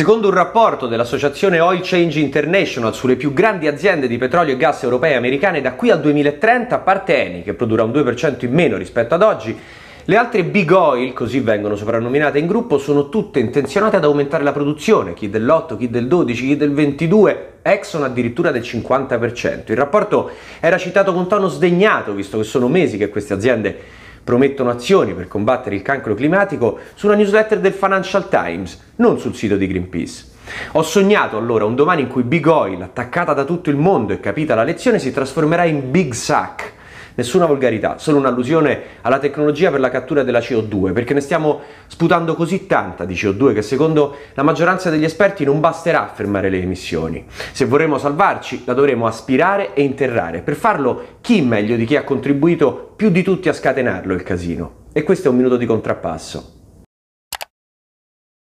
Secondo un rapporto dell'associazione Oil Change International sulle più grandi aziende di petrolio e gas europee e americane, da qui al 2030, a parte Eni, che produrrà un 2% in meno rispetto ad oggi, le altre big oil, così vengono soprannominate in gruppo, sono tutte intenzionate ad aumentare la produzione, chi dell'8, chi del 12, chi del 22, Exxon addirittura del 50%. Il rapporto era citato con tono sdegnato, visto che sono mesi che queste aziende promettono azioni per combattere il cancro climatico su una newsletter del Financial Times, non sul sito di Greenpeace. Ho sognato allora un domani in cui Big Oil, attaccata da tutto il mondo e capita la lezione, si trasformerà in Big Sack, Nessuna volgarità, solo un'allusione alla tecnologia per la cattura della CO2, perché ne stiamo sputando così tanta di CO2 che secondo la maggioranza degli esperti non basterà a fermare le emissioni. Se vorremmo salvarci, la dovremo aspirare e interrare. Per farlo, chi meglio di chi ha contribuito più di tutti a scatenarlo il casino? E questo è un minuto di contrappasso.